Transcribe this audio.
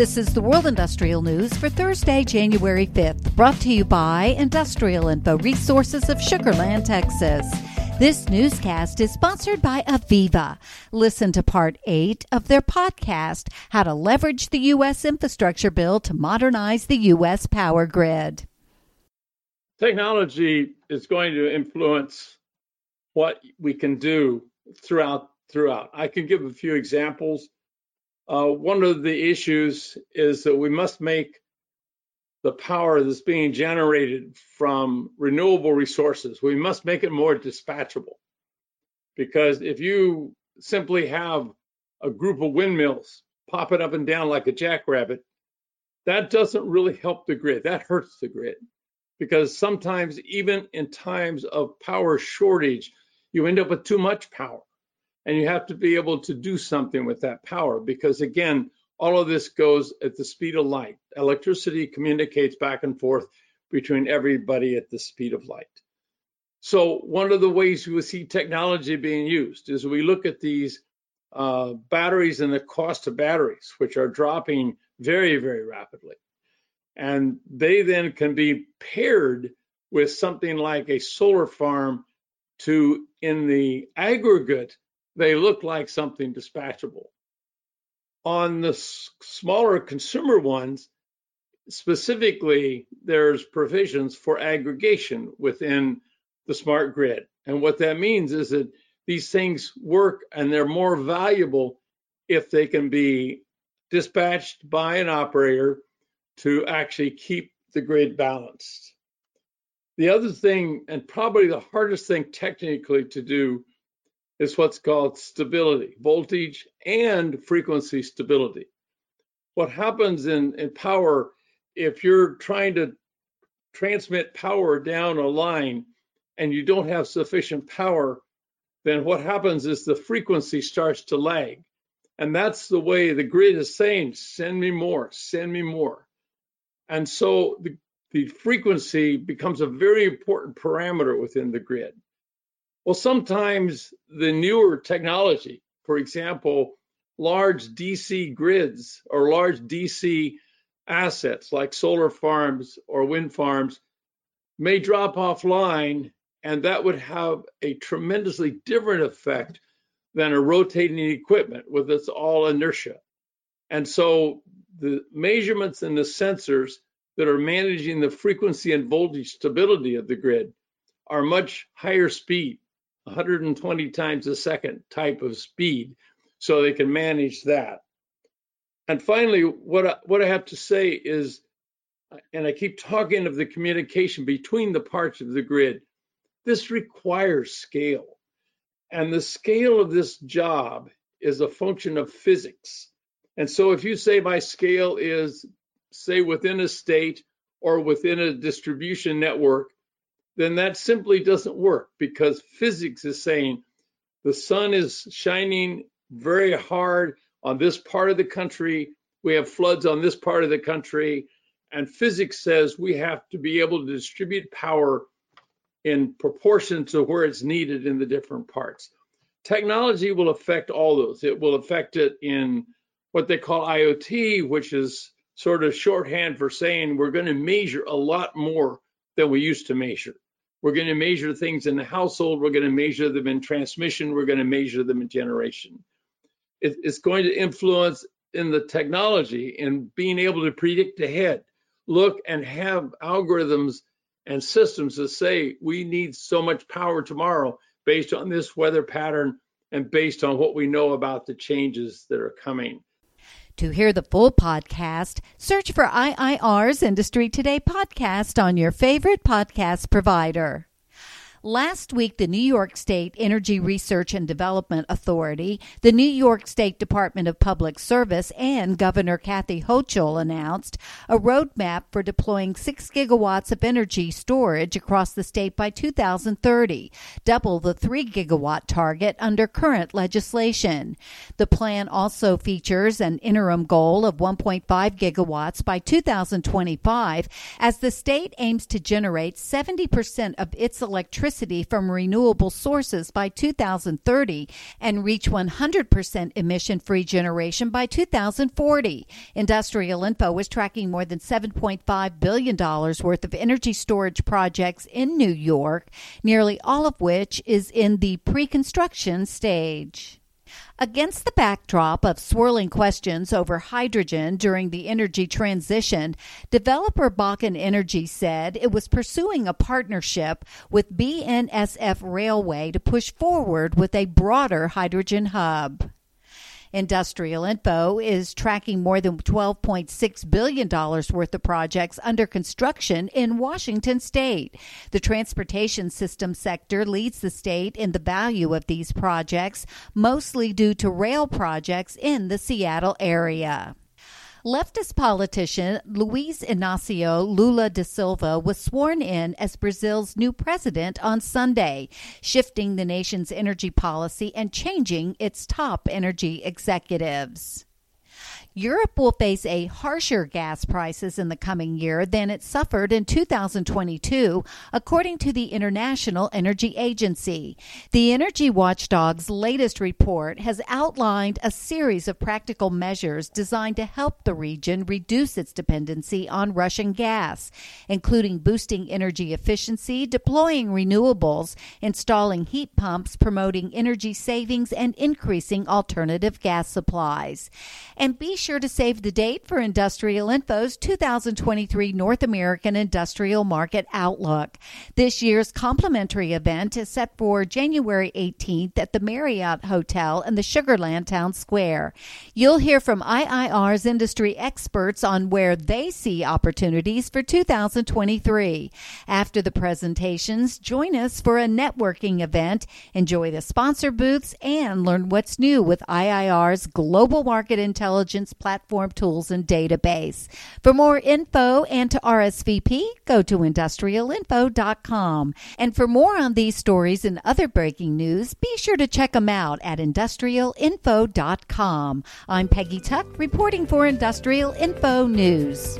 This is the World Industrial News for Thursday, January 5th, brought to you by Industrial Info Resources of Sugar Land, Texas. This newscast is sponsored by AVEVA. Listen to part eight of their podcast, How to Leverage the U.S. Infrastructure Bill to Modernize the U.S. Power Grid. Technology is going to influence what we can do throughout throughout. I can give a few examples. Uh, one of the issues is that we must make the power that's being generated from renewable resources, we must make it more dispatchable. Because if you simply have a group of windmills popping up and down like a jackrabbit, that doesn't really help the grid. That hurts the grid. Because sometimes, even in times of power shortage, you end up with too much power and you have to be able to do something with that power because again all of this goes at the speed of light. Electricity communicates back and forth between everybody at the speed of light. So one of the ways we see technology being used is we look at these uh, batteries and the cost of batteries which are dropping very very rapidly. And they then can be paired with something like a solar farm to in the aggregate they look like something dispatchable. On the smaller consumer ones, specifically, there's provisions for aggregation within the smart grid. And what that means is that these things work and they're more valuable if they can be dispatched by an operator to actually keep the grid balanced. The other thing, and probably the hardest thing technically to do, is what's called stability, voltage and frequency stability. What happens in, in power, if you're trying to transmit power down a line and you don't have sufficient power, then what happens is the frequency starts to lag. And that's the way the grid is saying, send me more, send me more. And so the, the frequency becomes a very important parameter within the grid. Well, sometimes the newer technology, for example, large DC grids or large DC assets like solar farms or wind farms may drop offline, and that would have a tremendously different effect than a rotating equipment with its all inertia. And so the measurements and the sensors that are managing the frequency and voltage stability of the grid are much higher speed 120 times a second type of speed so they can manage that. And finally, what I, what I have to say is, and I keep talking of the communication between the parts of the grid, this requires scale. And the scale of this job is a function of physics. And so if you say my scale is, say, within a state or within a distribution network, then that simply doesn't work because physics is saying the sun is shining very hard on this part of the country. We have floods on this part of the country. And physics says we have to be able to distribute power in proportion to where it's needed in the different parts. Technology will affect all those. It will affect it in what they call IoT, which is sort of shorthand for saying we're going to measure a lot more than we used to measure. We're going to measure things in the household. We're going to measure them in transmission. We're going to measure them in generation. It, it's going to influence in the technology and being able to predict ahead, look and have algorithms and systems that say we need so much power tomorrow based on this weather pattern and based on what we know about the changes that are coming. To hear the full podcast, search for IIR's Industry Today podcast on your favorite podcast provider. Last week, the New York State Energy Research and Development Authority, the New York State Department of Public Service, and Governor Kathy Hochul announced a roadmap for deploying 6 gigawatts of energy storage across the state by 2030, double the 3 gigawatt target under current legislation. The plan also features an interim goal of 1.5 gigawatts by 2025 as the state aims to generate 70% of its electricity electricity from renewable sources by 2030 and reach 100% emission free generation by 2040. Industrial Info is tracking more than $7.5 billion worth of energy storage projects in New York, nearly all of which is in the pre construction stage. Against the backdrop of swirling questions over hydrogen during the energy transition, developer Bakken Energy said it was pursuing a partnership with BNSF Railway to push forward with a broader hydrogen hub. Industrial Info is tracking more than $12.6 billion worth of projects under construction in Washington state. The transportation system sector leads the state in the value of these projects, mostly due to rail projects in the Seattle area. Leftist politician Luiz Inacio Lula da Silva was sworn in as Brazil's new president on Sunday, shifting the nation's energy policy and changing its top energy executives. Europe will face a harsher gas prices in the coming year than it suffered in 2022, according to the International Energy Agency. The energy watchdog's latest report has outlined a series of practical measures designed to help the region reduce its dependency on Russian gas, including boosting energy efficiency, deploying renewables, installing heat pumps, promoting energy savings, and increasing alternative gas supplies. And be sure to save the date for Industrial Info's 2023 North American Industrial Market Outlook. This year's complimentary event is set for January 18th at the Marriott Hotel in the Sugar Land Town Square. You'll hear from IIR's industry experts on where they see opportunities for 2023. After the presentations, join us for a networking event, enjoy the sponsor booths, and learn what's new with IIR's Global Market Intelligence platform tools and database. For more info and to RSVP, go to industrialinfo.com. And for more on these stories and other breaking news, be sure to check them out at industrialinfo.com. I'm Peggy Tuck reporting for Industrial Info News.